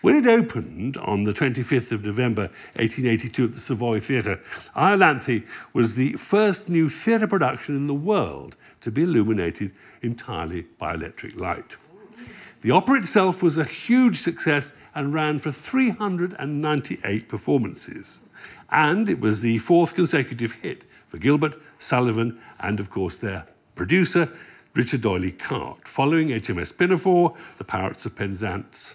When it opened on the 25th of November 1882 at the Savoy Theatre, Iolanthe was the first new theatre production in the world to be illuminated entirely by electric light. The opera itself was a huge success and ran for 398 performances. And it was the fourth consecutive hit for Gilbert, Sullivan, and of course their producer, Richard D'Oyly Carte, following HMS Pinafore, The Pirates of Penzance,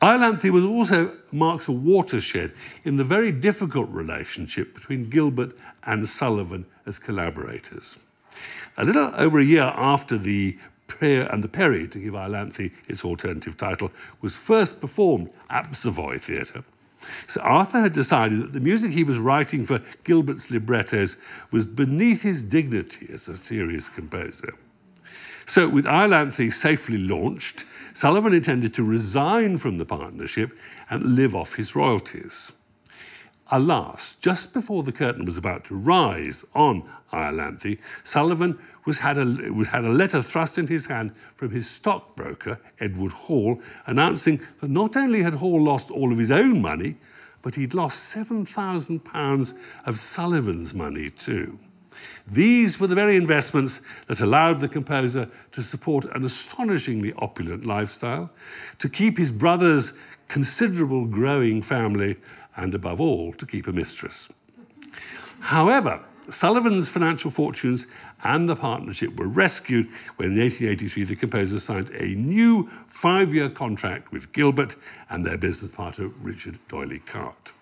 Iolanthe was also marks a watershed in the very difficult relationship between Gilbert and Sullivan as collaborators. A little over a year after the Peer and the Peri, to give Iolanthe its alternative title, was first performed at the Savoy Theatre, Sir Arthur had decided that the music he was writing for Gilbert's librettos was beneath his dignity as a serious composer. So, with Iolanthe safely launched, Sullivan intended to resign from the partnership and live off his royalties. Alas, just before the curtain was about to rise on Iolanthe, Sullivan was had, a, was had a letter thrust in his hand from his stockbroker, Edward Hall, announcing that not only had Hall lost all of his own money, but he'd lost £7,000 of Sullivan's money too. These were the very investments that allowed the composer to support an astonishingly opulent lifestyle, to keep his brother's considerable growing family, and above all, to keep a mistress. However, Sullivan's financial fortunes and the partnership were rescued when in 1883 the composer signed a new five year contract with Gilbert and their business partner Richard D'Oyly Carte.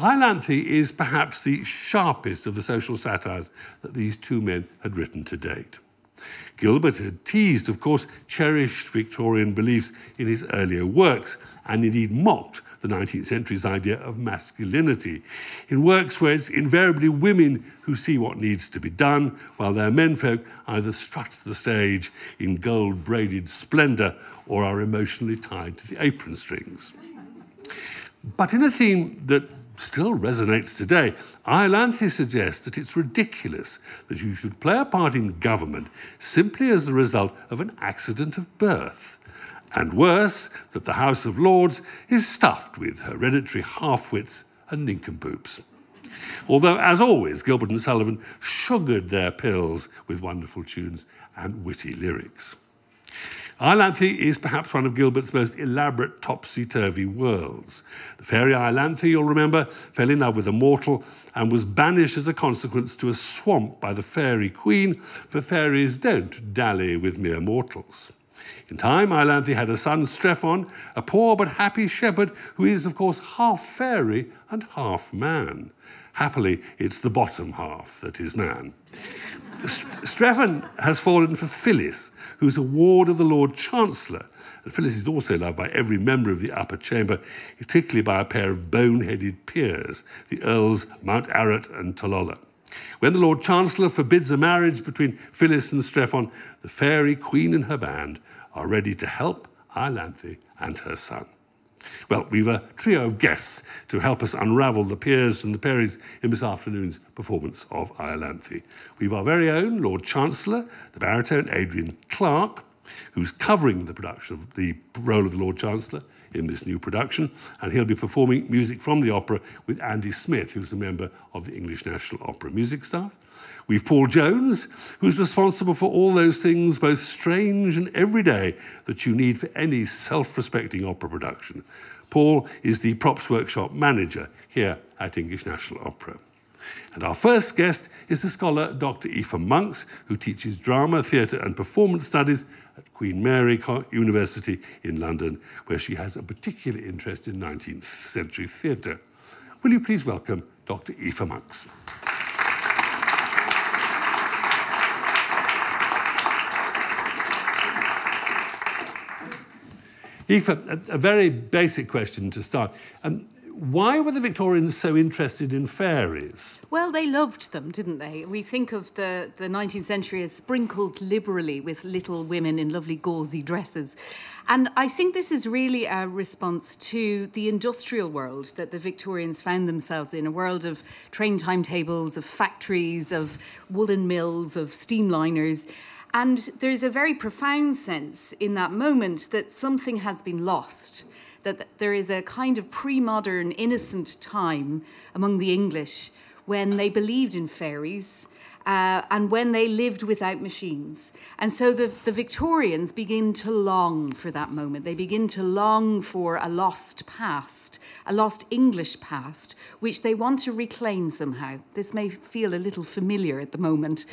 Iolanthe is perhaps the sharpest of the social satires that these two men had written to date. Gilbert had teased, of course, cherished Victorian beliefs in his earlier works, and indeed mocked the 19th century's idea of masculinity in works where it's invariably women who see what needs to be done, while their menfolk either strut the stage in gold braided splendour or are emotionally tied to the apron strings. But in a theme that still resonates today. Iolanthe suggests that it's ridiculous that you should play a part in government simply as the result of an accident of birth. And worse, that the House of Lords is stuffed with hereditary half-wits and nincompoops. Although, as always, Gilbert and Sullivan sugared their pills with wonderful tunes and witty lyrics. Iolanthe is perhaps one of Gilbert's most elaborate topsy-turvy worlds. The fairy Iolanthe, you'll remember, fell in love with a mortal and was banished as a consequence to a swamp by the fairy queen, for fairies don't dally with mere mortals. In time, Iolanthe had a son, Strephon, a poor but happy shepherd who is, of course, half fairy and half man. Happily, it's the bottom half that is man. Strephon has fallen for Phyllis, who's a ward of the Lord Chancellor. And Phyllis is also loved by every member of the upper chamber, particularly by a pair of bone-headed peers, the Earls Mountararat and Tolloller. When the Lord Chancellor forbids a marriage between Phyllis and Strephon, the fairy queen and her band are ready to help Iolanthe and her son. Well, we've a trio of guests to help us unravel the peers and the peris in this afternoon's performance of Iolanthe. We've our very own Lord Chancellor, the baritone Adrian Clarke, who's covering the production of the role of the Lord Chancellor in this new production, and he'll be performing music from the opera with Andy Smith, who's a member of the English National Opera music staff. We've Paul Jones, who's responsible for all those things, both strange and everyday, that you need for any self respecting opera production. Paul is the props workshop manager here at English National Opera. And our first guest is the scholar Dr. Aoife Monks, who teaches drama, theatre, and performance studies at Queen Mary University in London, where she has a particular interest in 19th century theatre. Will you please welcome Dr. Aoife Monks? Aoife, a, a, very basic question to start. Um, why were the Victorians so interested in fairies? Well, they loved them, didn't they? We think of the, the 19th century as sprinkled liberally with little women in lovely gauzy dresses. And I think this is really a response to the industrial world that the Victorians found themselves in a world of train timetables, of factories, of woolen mills, of steamliners. And there's a very profound sense in that moment that something has been lost, that there is a kind of pre modern, innocent time among the English when they believed in fairies uh, and when they lived without machines. And so the, the Victorians begin to long for that moment. They begin to long for a lost past, a lost English past, which they want to reclaim somehow. This may feel a little familiar at the moment.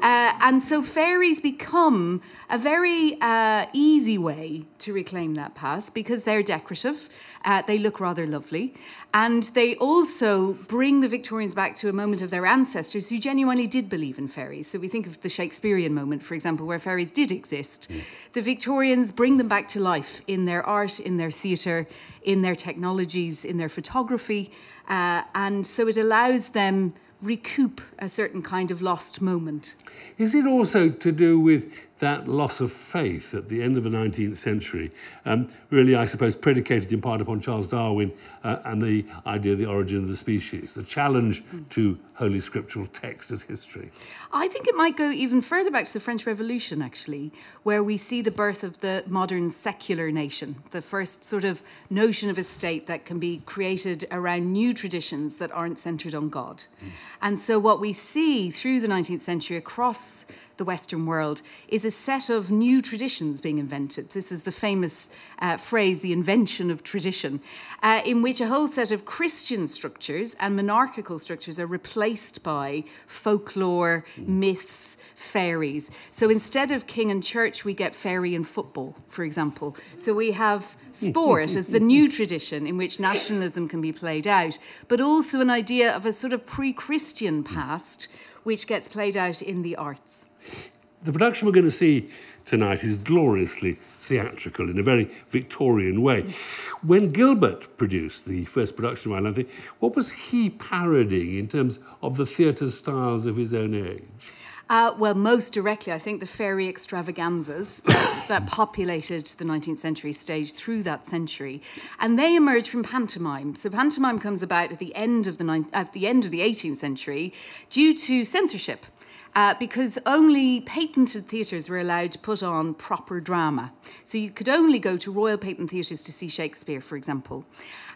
Uh, and so fairies become a very uh, easy way to reclaim that past because they're decorative, uh, they look rather lovely, and they also bring the Victorians back to a moment of their ancestors who genuinely did believe in fairies. So we think of the Shakespearean moment, for example, where fairies did exist. Mm. The Victorians bring them back to life in their art, in their theatre, in their technologies, in their photography, uh, and so it allows them recoup a certain kind of lost moment. Is it also to do with that loss of faith at the end of the 19th century, um, really, I suppose, predicated in part upon Charles Darwin uh, and the idea of the origin of the species, the challenge mm. to Holy Scriptural text as history? I think it might go even further back to the French Revolution, actually, where we see the birth of the modern secular nation, the first sort of notion of a state that can be created around new traditions that aren't centered on God. Mm. And so, what we see through the 19th century across the Western world is a set of new traditions being invented. This is the famous uh, phrase, the invention of tradition, uh, in which a whole set of Christian structures and monarchical structures are replaced by folklore, myths, fairies. So instead of king and church, we get fairy and football, for example. So we have sport as the new tradition in which nationalism can be played out, but also an idea of a sort of pre Christian past which gets played out in the arts. The production we're going to see tonight is gloriously theatrical in a very Victorian way. When Gilbert produced the first production of Iolanthe, what was he parodying in terms of the theatre styles of his own age? Uh, well, most directly, I think the fairy extravaganzas that, populated the 19th century stage through that century, and they emerged from pantomime. So pantomime comes about at the end of the at the end of the 18th century due to censorship uh, because only patented theatres were allowed to put on proper drama. So you could only go to Royal Patent Theatres to see Shakespeare, for example.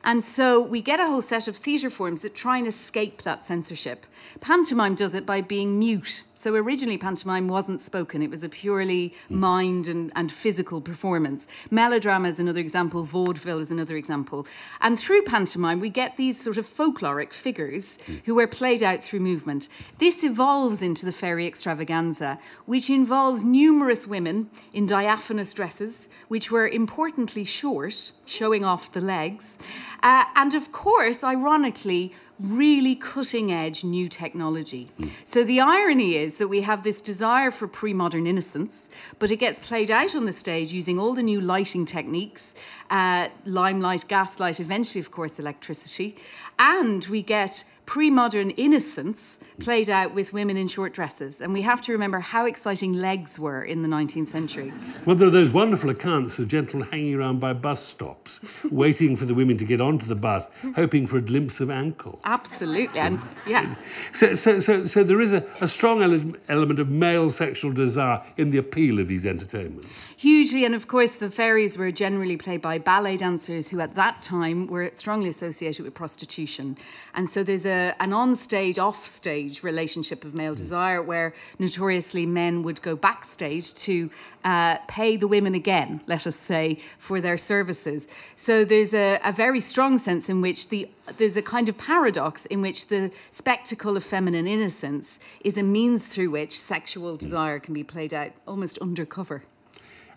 And so we get a whole set of theatre forms that try and escape that censorship. Pantomime does it by being mute. So originally, pantomime wasn't spoken, it was a purely mind and, and physical performance. Melodrama is another example, vaudeville is another example. And through pantomime, we get these sort of folkloric figures who are played out through movement. This evolves into the fairy extravaganza, which involves numerous women in diaphanous dresses, which were importantly short, showing off the legs. Uh, and of course, ironically, really cutting edge new technology. So the irony is that we have this desire for pre modern innocence, but it gets played out on the stage using all the new lighting techniques uh, limelight, gaslight, eventually, of course, electricity. And we get pre modern innocence played out with women in short dresses. And we have to remember how exciting legs were in the 19th century. Well, there are those wonderful accounts of gentlemen hanging around by bus stops, waiting for the women to get onto the bus, hoping for a glimpse of ankle. Absolutely. And yeah. So, so, so, so there is a, a strong ele- element of male sexual desire in the appeal of these entertainments. Hugely. And of course, the fairies were generally played by ballet dancers who at that time were strongly associated with prostitution. And so there's a an on-stage, off-stage relationship of male desire, where notoriously men would go backstage to uh, pay the women again, let us say, for their services. So there's a, a very strong sense in which the there's a kind of paradox in which the spectacle of feminine innocence is a means through which sexual desire can be played out almost undercover.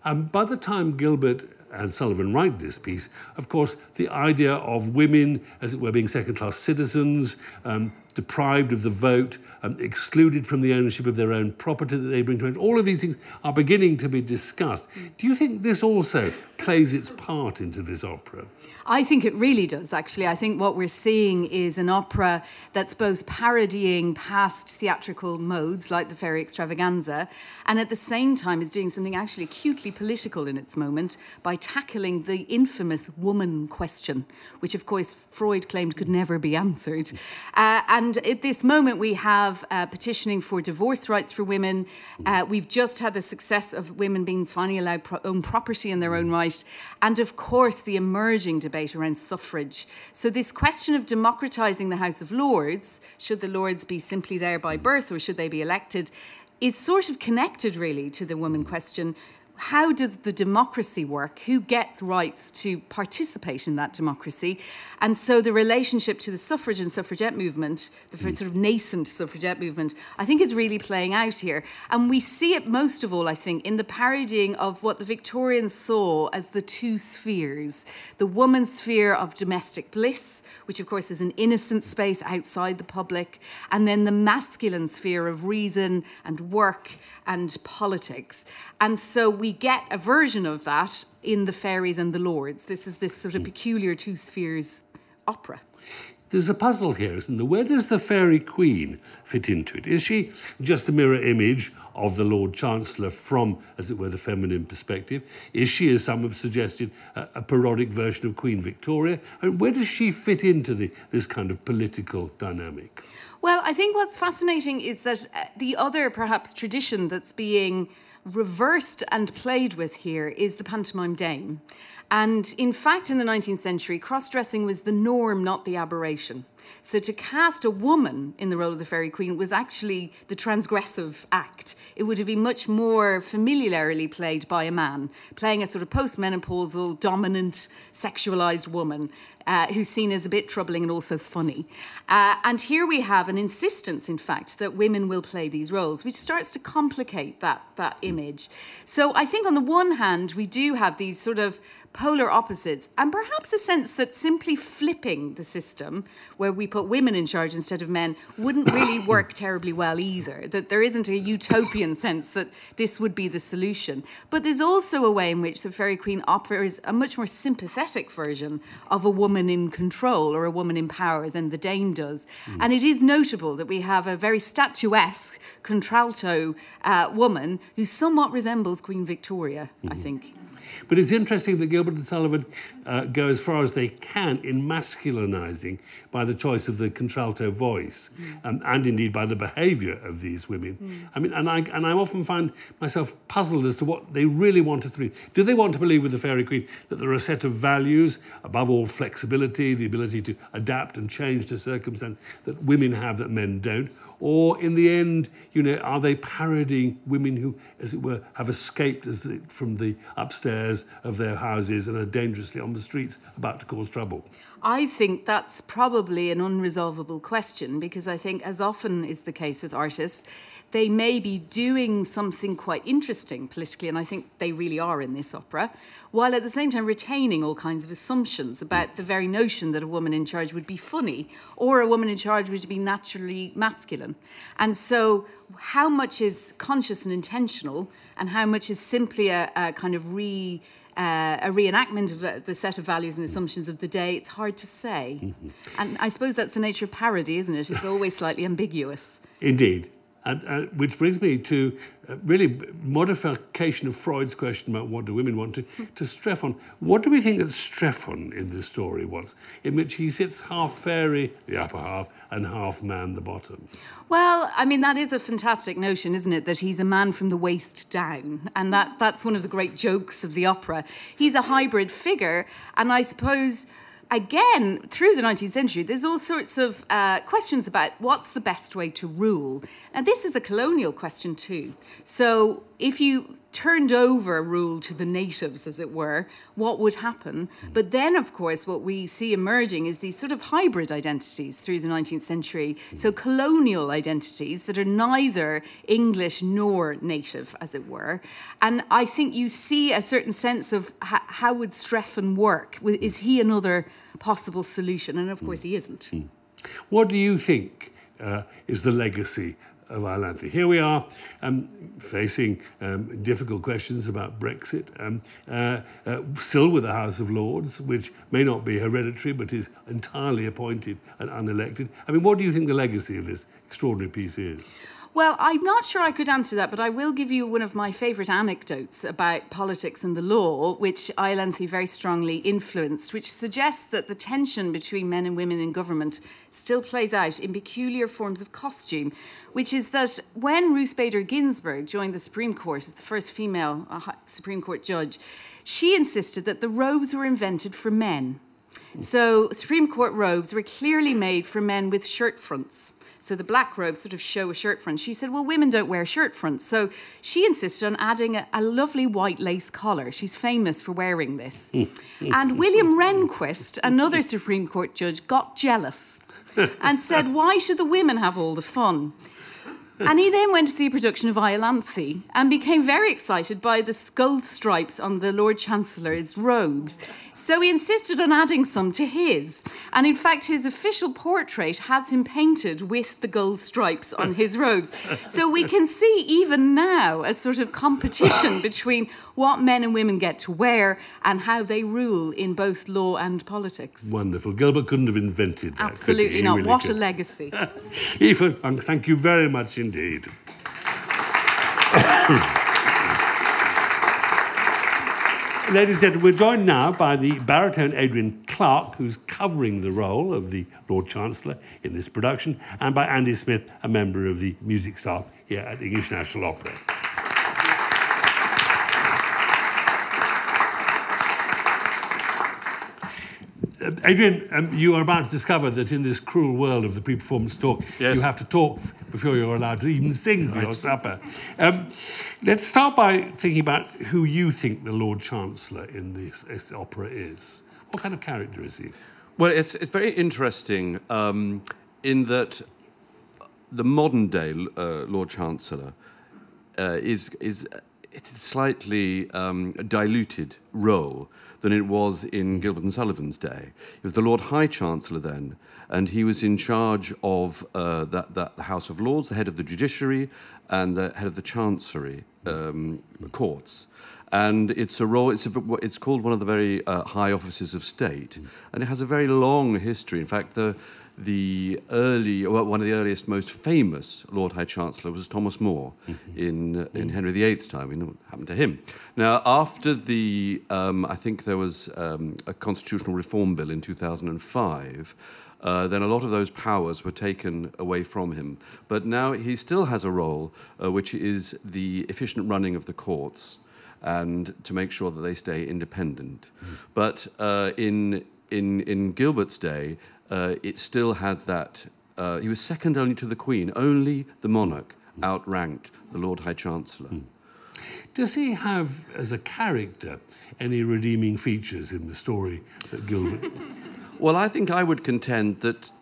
And by the time Gilbert and Sullivan write this piece, of course, the idea of women, as it were, being second class citizens, um, deprived of the vote, um, excluded from the ownership of their own property that they bring to it. All of these things are beginning to be discussed. Do you think this also plays its part into this opera? I think it really does, actually. I think what we're seeing is an opera that's both parodying past theatrical modes like the Fairy Extravaganza, and at the same time is doing something actually acutely political in its moment by tackling the infamous woman question, which, of course, Freud claimed could never be answered. Uh, and And at this moment, we have uh, petitioning for divorce rights for women. Uh, we've just had the success of women being finally allowed pro- own property in their own right. And of course, the emerging debate around suffrage. So, this question of democratising the House of Lords should the Lords be simply there by birth or should they be elected? is sort of connected really to the woman question how does the democracy work? Who gets rights to participate in that democracy? And so the relationship to the suffrage and suffragette movement, the hmm. sort of nascent suffragette movement, I think is really playing out here. And we see it most of all, I think, in the parodying of what the Victorians saw as the two spheres the woman's sphere of domestic bliss, which of course is an innocent space outside the public, and then the masculine sphere of reason and work and politics. And so we get a version of that in The Fairies and the Lords. This is this sort of peculiar two spheres opera. There's a puzzle here, isn't there? Where does the fairy queen fit into it? Is she just a mirror image of the Lord Chancellor from, as it were, the feminine perspective? Is she, as some have suggested, a, a parodic version of Queen Victoria? And where does she fit into the, this kind of political dynamic? Well, I think what's fascinating is that uh, the other, perhaps, tradition that's being reversed and played with here is the pantomime dame. And in fact, in the 19th century, cross dressing was the norm, not the aberration. So to cast a woman in the role of the fairy queen was actually the transgressive act. It would have been much more familiarly played by a man, playing a sort of postmenopausal, dominant, sexualized woman. Uh, who's seen as a bit troubling and also funny. Uh, and here we have an insistence, in fact, that women will play these roles, which starts to complicate that, that image. So I think, on the one hand, we do have these sort of polar opposites, and perhaps a sense that simply flipping the system, where we put women in charge instead of men, wouldn't really work terribly well either. That there isn't a utopian sense that this would be the solution. But there's also a way in which the Fairy Queen offers a much more sympathetic version of a woman in control or a woman in power than the Dame does. Mm. And it is notable that we have a very statuesque contralto uh, woman who somewhat resembles Queen Victoria, mm. I think. But it's interesting that Gilbert and Sullivan uh, go as far as they can in masculinizing by the choice of the contralto voice mm. um, and indeed by the behavior of these women. Mm. I mean, and I, and I often find myself puzzled as to what they really want us to believe. Do they want to believe with the Fairy Queen that there are a set of values, above all flexibility, the ability to adapt and change to circumstance that women have that men don't? Or in the end, you know, are they parodying women who, as it were, have escaped the, from the upstairs of their houses and are dangerously on the streets about to cause trouble? I think that's probably an unresolvable question because I think, as often is the case with artists, they may be doing something quite interesting politically, and I think they really are in this opera, while at the same time retaining all kinds of assumptions about the very notion that a woman in charge would be funny or a woman in charge would be naturally masculine. And so, how much is conscious and intentional, and how much is simply a, a kind of re uh, a reenactment of the, set of values and assumptions of the day, it's hard to say. Mm-hmm. And I suppose that's the nature of parody, isn't it? It's always slightly ambiguous. Indeed. And, uh, which brings me to uh, really modification of Freud's question about what do women want to, to Strephon. What do we think that Strephon in this story wants, in which he sits half fairy, the upper half, and half man, the bottom? Well, I mean, that is a fantastic notion, isn't it? That he's a man from the waist down. And that, that's one of the great jokes of the opera. He's a hybrid figure, and I suppose again, through the 19th century, there's all sorts of uh, questions about what's the best way to rule. And this is a colonial question too. So if you turned over rule to the natives, as it were, what would happen? But then, of course, what we see emerging is these sort of hybrid identities through the 19th century. So, colonial identities that are neither English nor native, as it were. And I think you see a certain sense of how would Strephon work? Is he another possible solution? And of course, he isn't. Mm. What do you think uh, is the legacy of Iolanthe? Here we are um, facing um, difficult questions about Brexit, um, uh, uh, still with the House of Lords, which may not be hereditary but is entirely appointed and unelected. I mean, what do you think the legacy of this extraordinary piece is? Well, I'm not sure I could answer that, but I will give you one of my favourite anecdotes about politics and the law, which Iolanthe very strongly influenced, which suggests that the tension between men and women in government still plays out in peculiar forms of costume, which is that when Ruth Bader Ginsburg joined the Supreme Court as the first female uh, Supreme Court judge, she insisted that the robes were invented for men. So, Supreme Court robes were clearly made for men with shirt fronts. So the black robes sort of show a shirt front. She said, Well, women don't wear shirt fronts. So she insisted on adding a, a lovely white lace collar. She's famous for wearing this. and William Rehnquist, another Supreme Court judge, got jealous and said, Why should the women have all the fun? And he then went to see a production of Iolanthe and became very excited by the skull stripes on the Lord Chancellor's robes. So he insisted on adding some to his. And in fact, his official portrait has him painted with the gold stripes on his robes. So we can see even now a sort of competition between what men and women get to wear and how they rule in both law and politics. Wonderful. Gilbert couldn't have invented that. Absolutely not. Really what could. a legacy. Aoife, thank you very much indeed. Ladies and gentlemen, we're joined now by the baritone Adrian Clarke, who's covering the role of the Lord Chancellor in this production, and by Andy Smith, a member of the music staff here at the English National Opera. Adrian, um, you are about to discover that in this cruel world of the pre-performance talk, yes. you have to talk before you're allowed to even sing for your supper. Um, let's start by thinking about who you think the Lord Chancellor in this, this opera is. What kind of character is he? Well, it's, it's very interesting um, in that the modern day uh, Lord Chancellor uh, is, is it's a slightly um, diluted role than it was in Gilbert and Sullivan's day. He was the Lord High Chancellor then, and he was in charge of uh, that, that, the House of Lords, the head of the judiciary, and the head of the Chancery um, courts. And it's a role, it's, a, it's called one of the very uh, high offices of state, and it has a very long history. In fact, the, the early, well, one of the earliest, most famous Lord High Chancellor was Thomas More mm-hmm. in, uh, in Henry VIII's time. We know what happened to him. Now, after the, um, I think there was um, a constitutional reform bill in 2005. Uh, then a lot of those powers were taken away from him. But now he still has a role, uh, which is the efficient running of the courts and to make sure that they stay independent. Mm. But uh, in, in, in Gilbert's day, uh, it still had that. Uh, he was second only to the Queen. Only the monarch outranked the Lord High Chancellor. Hmm. Does he have, as a character, any redeeming features in the story that Gilbert? well, I think I would contend that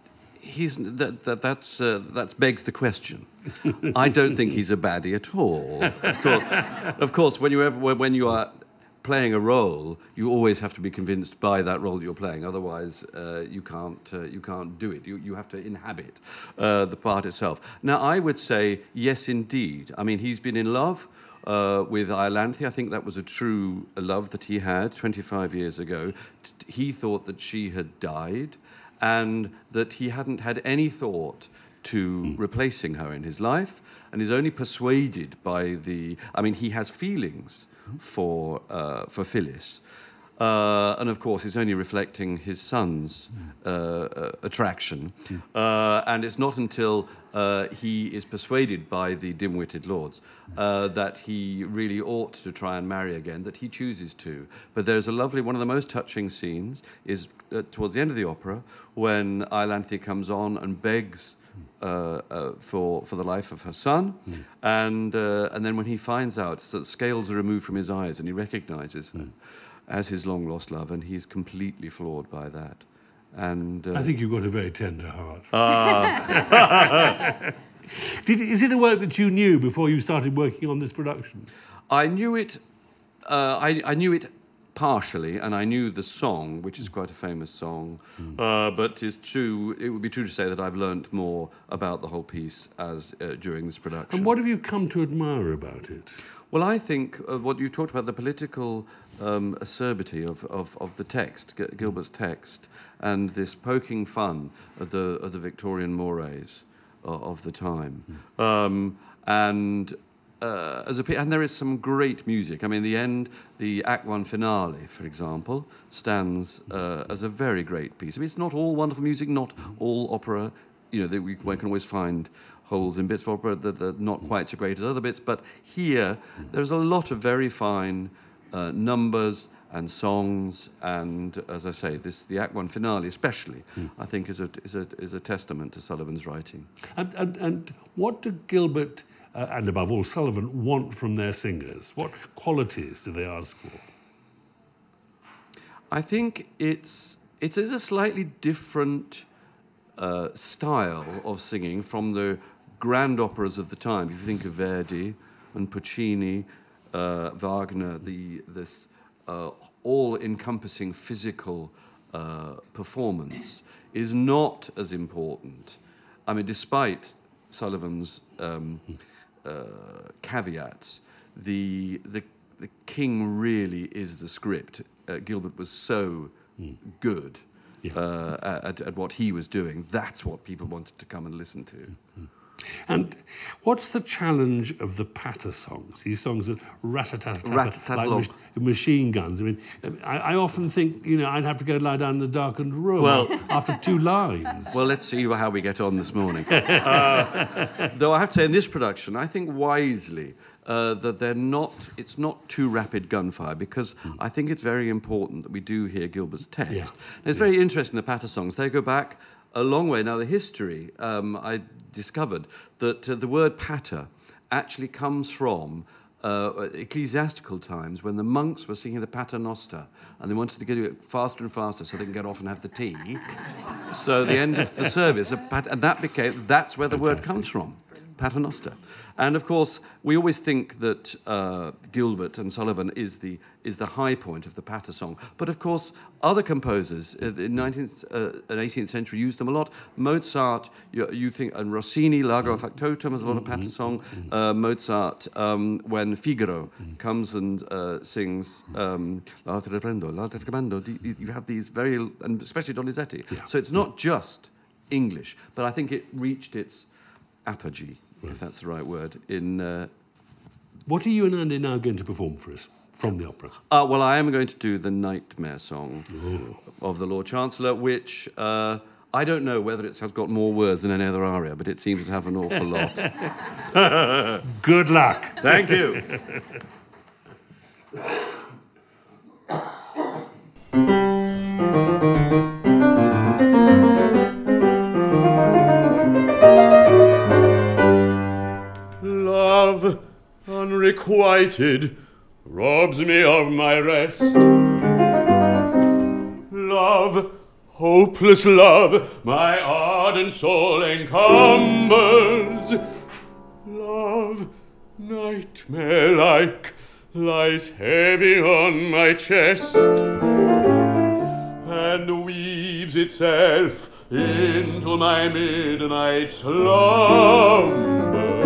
he's that, that that's uh, that begs the question. I don't think he's a baddie at all. Of course, of course, when you ever, when you are playing a role, you always have to be convinced by that role you're playing. Otherwise, uh, you can't uh, you can't do it. You you have to inhabit uh, the part itself. Now, I would say yes, indeed. I mean, he's been in love. Uh, with Iolanthe, I think that was a true love that he had 25 years ago. He thought that she had died and that he hadn't had any thought to replacing her in his life and is only persuaded by the. I mean, he has feelings for, uh, for Phyllis. Uh, and of course, he's only reflecting his son's uh, uh, attraction. Uh, and it's not until uh, he is persuaded by the dim witted lords uh, that he really ought to try and marry again, that he chooses to. But there's a lovely, one of the most touching scenes is towards the end of the opera when Iolanthe comes on and begs uh, uh, for, for the life of her son. Mm. And, uh, and then when he finds out that scales are removed from his eyes and he recognizes her mm. as his long lost love, and he's completely floored by that. And uh, I think you've got a very tender heart. Uh, Did, is it a work that you knew before you started working on this production? I knew it. Uh, I, I knew it partially, and I knew the song, which is quite a famous song. Mm. Uh, but it's true. It would be true to say that I've learnt more about the whole piece as uh, during this production. And what have you come to admire about it? Well, I think uh, what you talked about the political um, acerbity of, of, of the text, G- Gilbert's text, and this poking fun of the of the Victorian mores. of the time. Um, and uh, as a, and there is some great music. I mean, the end, the Act One finale, for example, stands uh, as a very great piece. I mean, it's not all wonderful music, not all opera. You know, that we, we can always find holes in bits of opera that are not quite so great as other bits. But here, there's a lot of very fine uh, numbers and songs, and as I say, this the Act One finale, especially, mm. I think, is a, is a is a testament to Sullivan's writing. And and, and what did Gilbert uh, and above all Sullivan want from their singers? What qualities do they ask for? I think it's it is a slightly different uh, style of singing from the grand operas of the time. If you think of Verdi and Puccini, uh, Wagner, the, this uh, all encompassing physical uh, performance is not as important. I mean, despite Sullivan's um, caveats, the, the, the king really is the script. Uh, Gilbert was so mm. good. Yeah. Uh, at, at, what he was doing, that's what people wanted to come and listen to. Mm-hmm. And what's the challenge of the patter songs? These songs that rat a tat like machine guns. I mean, I, I, often think, you know, I'd have to go lie down in the darkened room well, after two lines. Well, let's see how we get on this morning. uh, though I have to say, in this production, I think wisely uh, that they're not, it's not too rapid gunfire because mm. I think it's very important that we do hear Gilbert's text. Yeah. it's yeah. very interesting, the patter songs. They go back a long way. Now, the history, um, I discovered that uh, the word pater actually comes from uh, ecclesiastical times when the monks were singing the Pater Noster and they wanted to get it faster and faster so they can get off and have the tea. so the end of the service, and that became, that's where the word comes from, Paternoster. And of course, we always think that uh, Gilbert and Sullivan is the, is the high point of the patter song. But of course, other composers in the 19th uh, and 18th century used them a lot. Mozart, you, you think, and Rossini, Largo Factotum has a lot of patter song. Uh, Mozart, um, when Figaro comes and uh, sings um, La you have these very, and especially Donizetti. Yeah. So it's not just English, but I think it reached its apogee if that's the right word, in. Uh, what are you and Andy now going to perform for us from the opera? Uh, well, I am going to do the Nightmare Song Ooh. of the Lord Chancellor, which uh, I don't know whether it has got more words than any other aria, but it seems to have an awful lot. Good luck. Thank you. unrequited robs me of my rest. Love, hopeless love, my ardent soul encumbers. Love, nightmare like, lies heavy on my chest and weaves itself into my midnight slumber.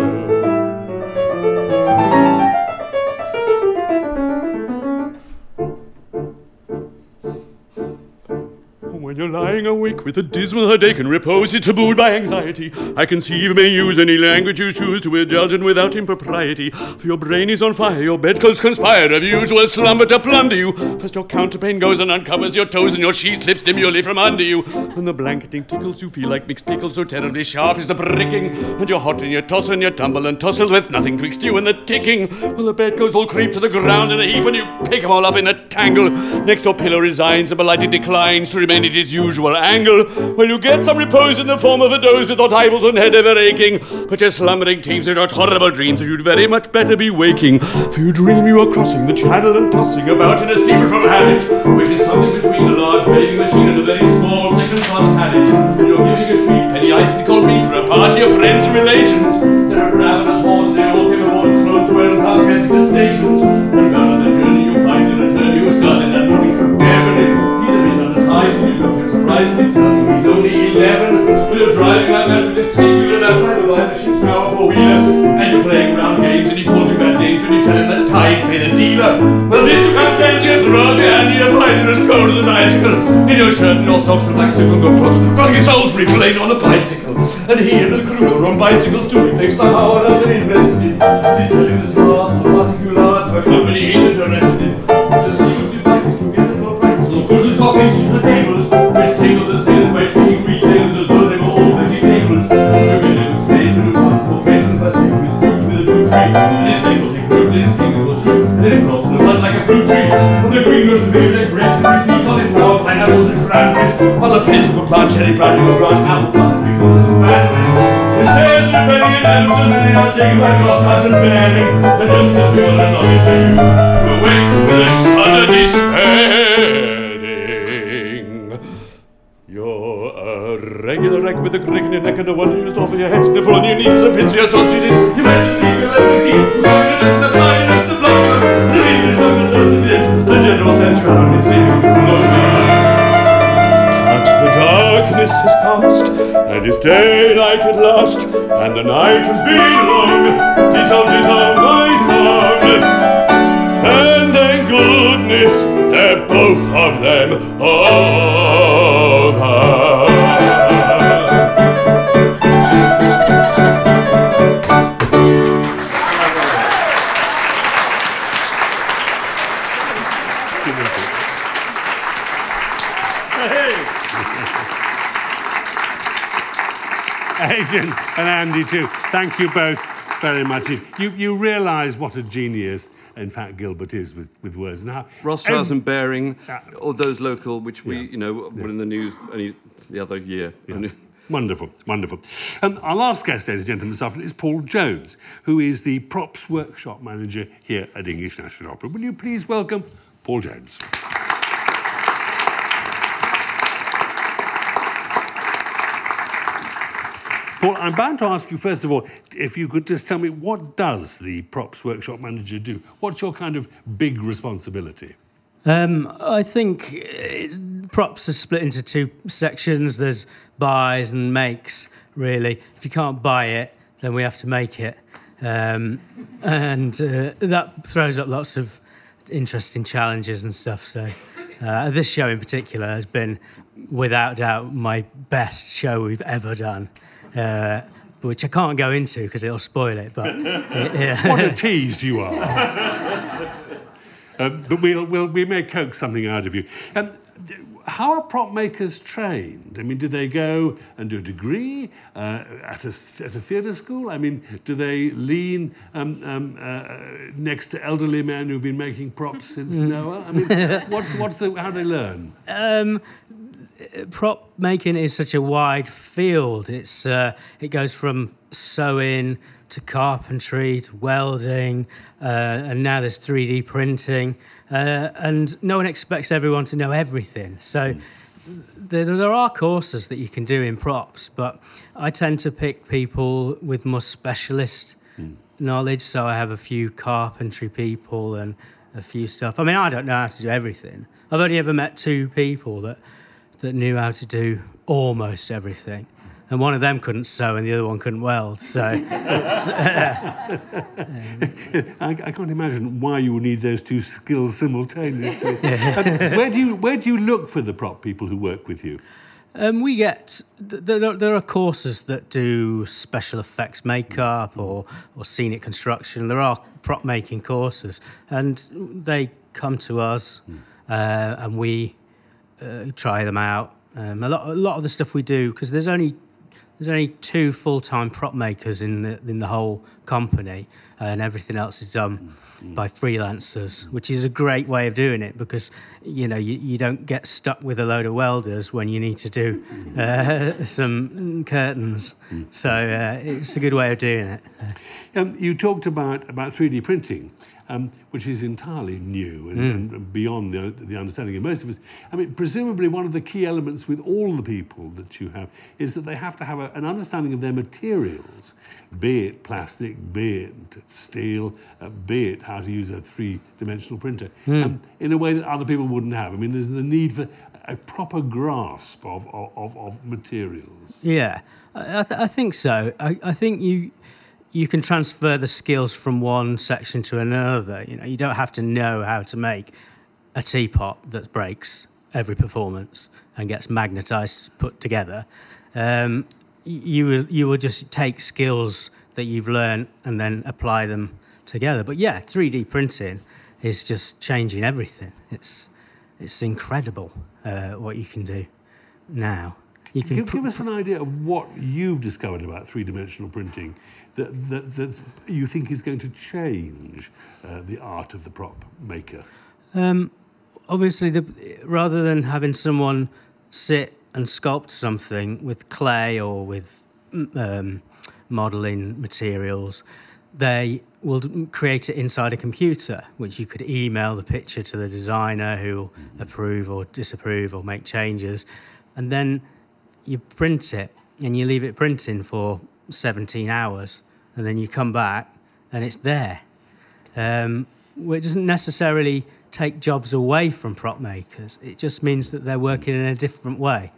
When you're lying awake with a dismal headache and repose is tabooed by anxiety, I conceive you may use any language you choose to indulge in without impropriety. For your brain is on fire, your bedclothes conspire of usual slumber to plunder you. First your counterpane goes and uncovers your toes, and your sheet slips demurely from under you. When the blanketing tickles, you feel like mixed pickles, so terribly sharp is the pricking. And you're hot and you toss and you tumble and tussle with nothing twixt you and the ticking. Well, the bedclothes all creep to the ground in a heap, and you pick 'em all up in a tangle. Next your pillow resigns a belighted declines to remain its usual angle, while you get some repose in the form of a doze without eyeballs and head ever aching. But your slumbering teams are horrible dreams that you'd very much better be waking. For you dream you are crossing the channel and tossing about in a steamer from Harwich, which is something between a large bathing machine and a very small second-class carriage. And you're giving a treat penny ice and meat for a party of friends and relations. They're at ravenous and they all came aboard and slowed swell and Transcantic stations. Surprisingly telling he's only 11. But you're driving that man with this singular left by the by the ship's powerful wheeler. And you're playing round games and he calls you bad names when you tell him that ties pay the dealer. Well, this took us 10 years to run and you're finding as cold as an icicle. In your shirt and your socks with black and good clocks. Crossing Salisbury Plain on a bicycle. And he and the crew are on bicycles too. They somehow or other invested in. He's telling the and the particulars of a company he's interested in. Place of plant, cherry, brown, and brown, apple blossom, three quarters and banberries. The shares of Penny and Emerson, and they are taken by Gloucester and Baring. The just the two and lovely to you. Who awake with a shudder despairing. You're a regular wreck with a crick in your neck and a one used off of your head, sniffle on your knees, a pinch your sausages. You mess and it's daylight at last, and the night has been long. Tito, Tito, my son. And thank goodness they're both of them over. Adrian and Andy too. Thank you both very much. You, you realise what a genius, in fact, Gilbert is with, with words. Now, Rothschilds and Baring, Yeah. all those local, which we, Yeah. you know, were in the news only the other year. Only- Wonderful, wonderful. Um, our last guest, ladies and gentlemen, this afternoon is Paul Jones, who is the props workshop manager here at English National Opera. Will you please welcome Paul Jones? Paul, I'm bound to ask you first of all if you could just tell me what does the props workshop manager do? What's your kind of big responsibility? Um, I think it's, props are split into two sections. There's buys and makes, really. If you can't buy it, then we have to make it. Um, and uh, that throws up lots of interesting challenges and stuff. So, uh, this show in particular has been, without doubt, my best show we've ever done. Uh, which I can't go into because it'll spoil it. But yeah. What a tease you are. um, but we'll, we'll, we may coax something out of you. Um, how are prop makers trained? I mean, do they go and do a degree uh, at, a, at a theatre school? I mean, do they lean um, um, uh, next to elderly men who've been making props since Noah? I mean, what's, what's the, how do they learn? Um, prop making is such a wide field. It's uh, it goes from sewing to carpentry to welding, uh, and now there's 3D printing, uh, and no one expects everyone to know everything. So. There, there are courses that you can do in props, but I tend to pick people with more specialist knowledge. So I have a few carpentry people and a few stuff. I mean, I don't know how to do everything. I've only ever met two people that that knew how to do almost everything. And one of them couldn't sew and the other one couldn't weld. So I, I can't imagine why you would need those two skills simultaneously. Um, where, do you, where do you look for the prop people who work with you? um, we get, th- there, there are courses that do special effects makeup or, or scenic construction. There are prop making courses and they come to us uh, and we uh, try them out. Um, a, lot, a lot of the stuff we do, because there's only there's only two full-time prop makers in the in the whole company, and everything else is done by freelancers, which is a great way of doing it because you know you, you don't get stuck with a load of welders when you need to do uh, some curtains. So uh, it's a good way of doing it. Um, you talked about, about 3D printing, um, which is entirely new and, and beyond the, the understanding of most of us. I mean, presumably one of the key elements with all the people that you have is that they have to have a, an understanding of their materials, be it plastic, be it steel, uh, be it how to use a three-dimensional printer, um, in a way that other people wouldn't have. I mean, there's the need for a proper grasp of, of, of, materials. Yeah, I, I, th- I think so. I, I think you you can transfer the skills from one section to another. You know, you don't have to know how to make a teapot that breaks every performance and gets magnetized, put together. Um, you will you will just take skills that you've learned and then apply them together. But yeah, 3D printing is just changing everything. It's it's incredible uh, what you can do now. You can Give, give us an idea of what you've discovered about three-dimensional printing that, that, that you think is going to change uh, the art of the prop maker. obviously the rather than having someone sit and sculpt something with clay or with um, modeling materials they will create it inside a computer which you could email the picture to the designer who will approve or disapprove or make changes and then you print it and you leave it printing for 17 hours and then you come back and it's there um, well, it doesn't necessarily take jobs away from prop makers. It just means that they're working in a different way.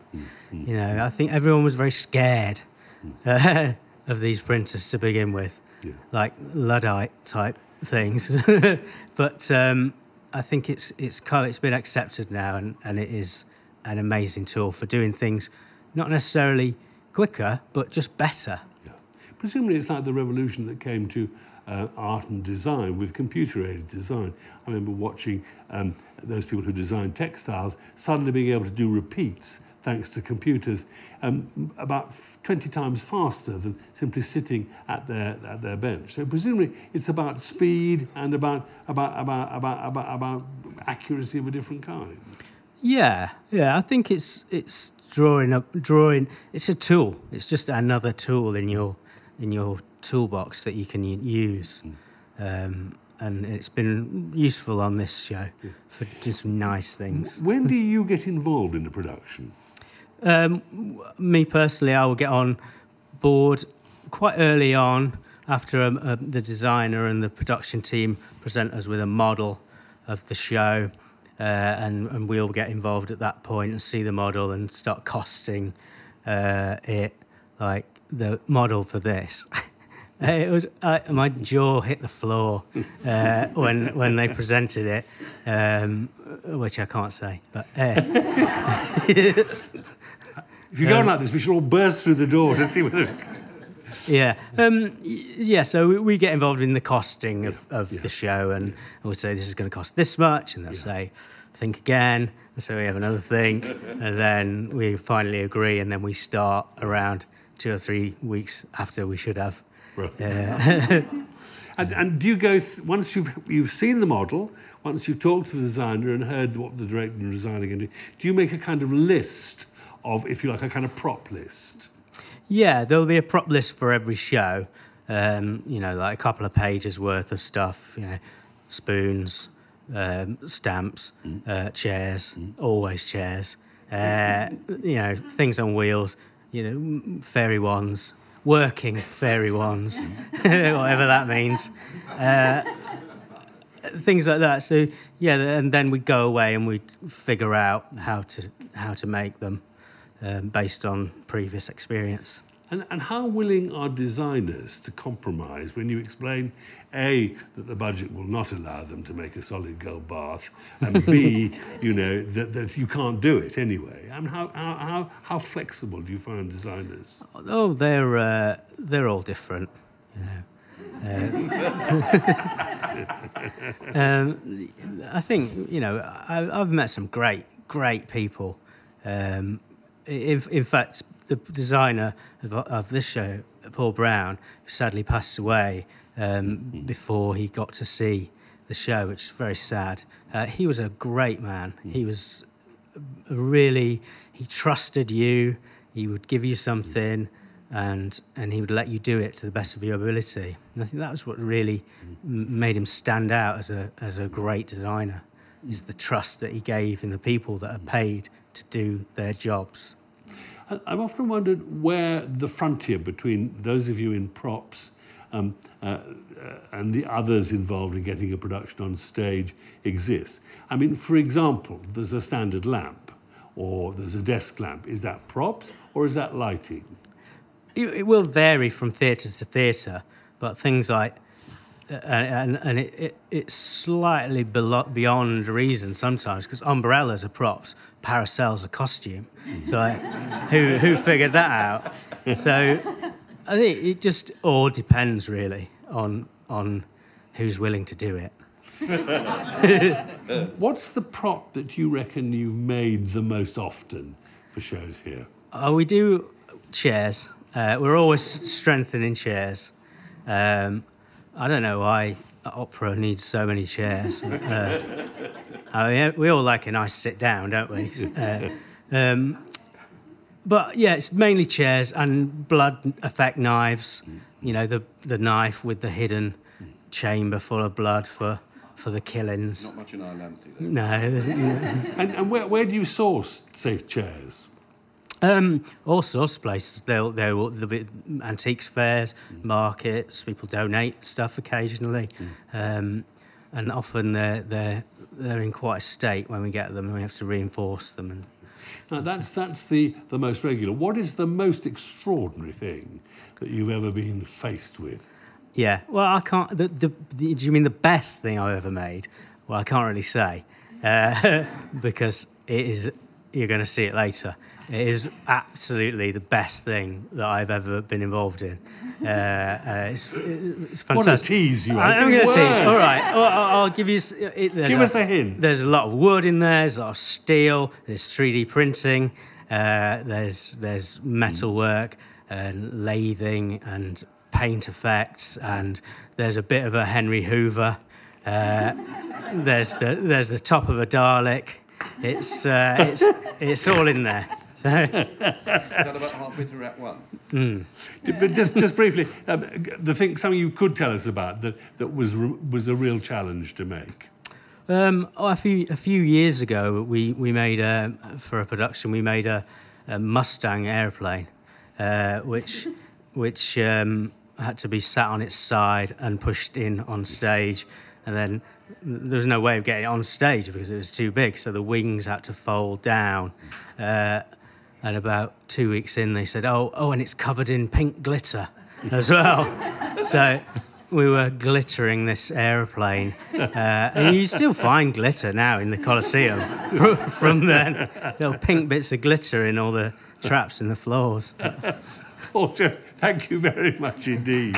You know, I think everyone was very scared uh, of these printers to begin with, Yeah. like luddite type things. but um, I think it's it's it's been accepted now, and, and it is an amazing tool for doing things not necessarily quicker, but just better. Yeah. Presumably, it's like the revolution that came to uh, art and design with computer-aided design. I remember watching um, those people who design textiles suddenly being able to do repeats thanks to computers um, about 20 times faster than simply sitting at their, at their bench. So presumably it's about speed and about, about, about, about, about, about accuracy of a different kind. Yeah, yeah. I think it's it's drawing up drawing. It's a tool. It's just another tool in your in your toolbox that you can use, um, and it's been useful on this show for doing some nice things. When do you get involved in the production? Um, me personally, I will get on board quite early on after um, uh, the designer and the production team present us with a model of the show, uh, and, and we'll get involved at that point and see the model and start costing uh, it. Like the model for this. It was uh, my jaw hit the floor uh, when when they presented it, um, which I can't say. But uh, If you go on like this, we should all burst through the door to see whether. Yeah, um, yeah. So we, we get involved in the costing of, of the show, and we say this is going to cost this much, and they'll say, think again. And so we have another think, and then we finally agree, and then we start around two or three weeks after we should have. Right. Uh, And, and do you go th- once you've you've seen the model, once you've talked to the designer and heard what the director and designer are going to do, do you make a kind of list of, if you like, a kind of prop list? Yeah, there'll be a prop list for every show. Um, you know, like a couple of pages worth of stuff. You know, spoons, um, stamps, uh, chairs, always chairs. Uh, you know, things on wheels. You know, fairy wands, working fairy wands, whatever that means. Uh, things like that. So yeah, and then we'd go away and we'd figure out how to how to make them um, based on previous experience. And, and how willing are designers to compromise when you explain A, that the budget will not allow them to make a solid gold bath, and B, you know, that, that you can't do it anyway? I mean, how, how, how, how flexible do you find designers? Oh, they're uh, they're all different. You know. Uh, um, I think you know I, I've met some great great people. Um, in, in fact, the designer of, of this show, Paul Brown, sadly passed away um, mm-hmm. before he got to see the show, which is very sad. Uh, he was a great man. Mm-hmm. He was really he trusted you. He would give you something mm-hmm. and and he would let you do it to the best of your ability. And i think that was what really m- made him stand out as a as a great designer is the trust that he gave in the people that are paid to do their jobs I've often wondered where the frontier between those of you in props um, uh, uh, and the others involved in getting a production on stage exists. I mean, for example, there's a standard lamp or there's a desk lamp. Is that props or is that lighting? it, it will vary from theatre to theatre but things like and and it, it, it's slightly belo- beyond reason sometimes because umbrellas are props, parasols are costume. So like, who who figured that out? So I think it just all depends really on on who's willing to do it. What's the prop that you reckon you've made the most often for shows here? Oh, we do chairs. Uh, we're always strengthening chairs. Um, I don't know why opera needs so many chairs. Uh, I mean, we all like a nice sit down, don't we? Uh, um, but yeah, it's mainly chairs and blood effect knives. You know, the the knife with the hidden chamber full of blood for for the killings. Not much in Iolanthe. No, there's- And, and where, where do you source safe chairs? Um, all sorts of places. They'll they'll the bit antiques fairs, markets. People donate stuff occasionally, um, and often they're they're they're in quite a state when we get them, and we have to reinforce them. And Now, that's, that's the, the most regular. What is the most extraordinary thing that you've ever been faced with? yeah, well, I can't. The, the, the, do you mean the best thing I've ever made? Well, I can't really say uh, because it is. You're going to see it later. It is absolutely the best thing that I've ever been involved in. Uh, uh, it's, it's fantastic. What a tease you are. I, am going to tease. All right, I'll, I'll give you. It, there's Give us a hint. There's a lot of wood in there. There's a lot of steel. There's 3D printing. Uh, there's there's metal work and lathing and paint effects and there's a bit of a Henry Hoover. Uh, there's the there's the top of a Dalek. It's uh, it's it's all in there. So Got about halfway through Act One. But just, just briefly, um, the thing, something you could tell us about that, that was, re- was a real challenge to make. Um, oh, a few a few years ago, we we made a for a production. We made a, a Mustang airplane, uh, which which um, had to be sat on its side and pushed in on stage, and then there was no way of getting it on stage because it was too big. So the wings had to fold down. Uh, and about two weeks in, they said, "Oh, oh, and it's covered in pink glitter as well." so we were glittering this aeroplane, uh, and you still find glitter now in the Coliseum from then. Little pink bits of glitter in all the traps in the floors. Porter, thank you very much indeed.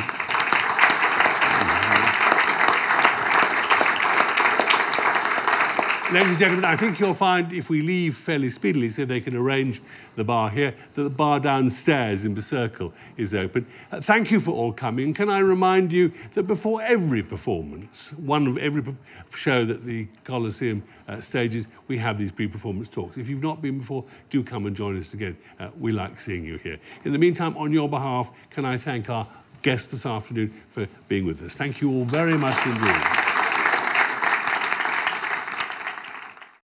Ladies and gentlemen, I think you'll find if we leave fairly speedily so they can arrange the bar here, that the bar downstairs in the circle is open. Uh, thank you for all coming. Can I remind you that before every performance, one of every show that the Coliseum uh, stages, we have these pre-performance talks. If you've not been before, do come and join us again. Uh, we like seeing you here. In the meantime, on your behalf, can I thank our guests this afternoon for being with us. Thank you all very much indeed.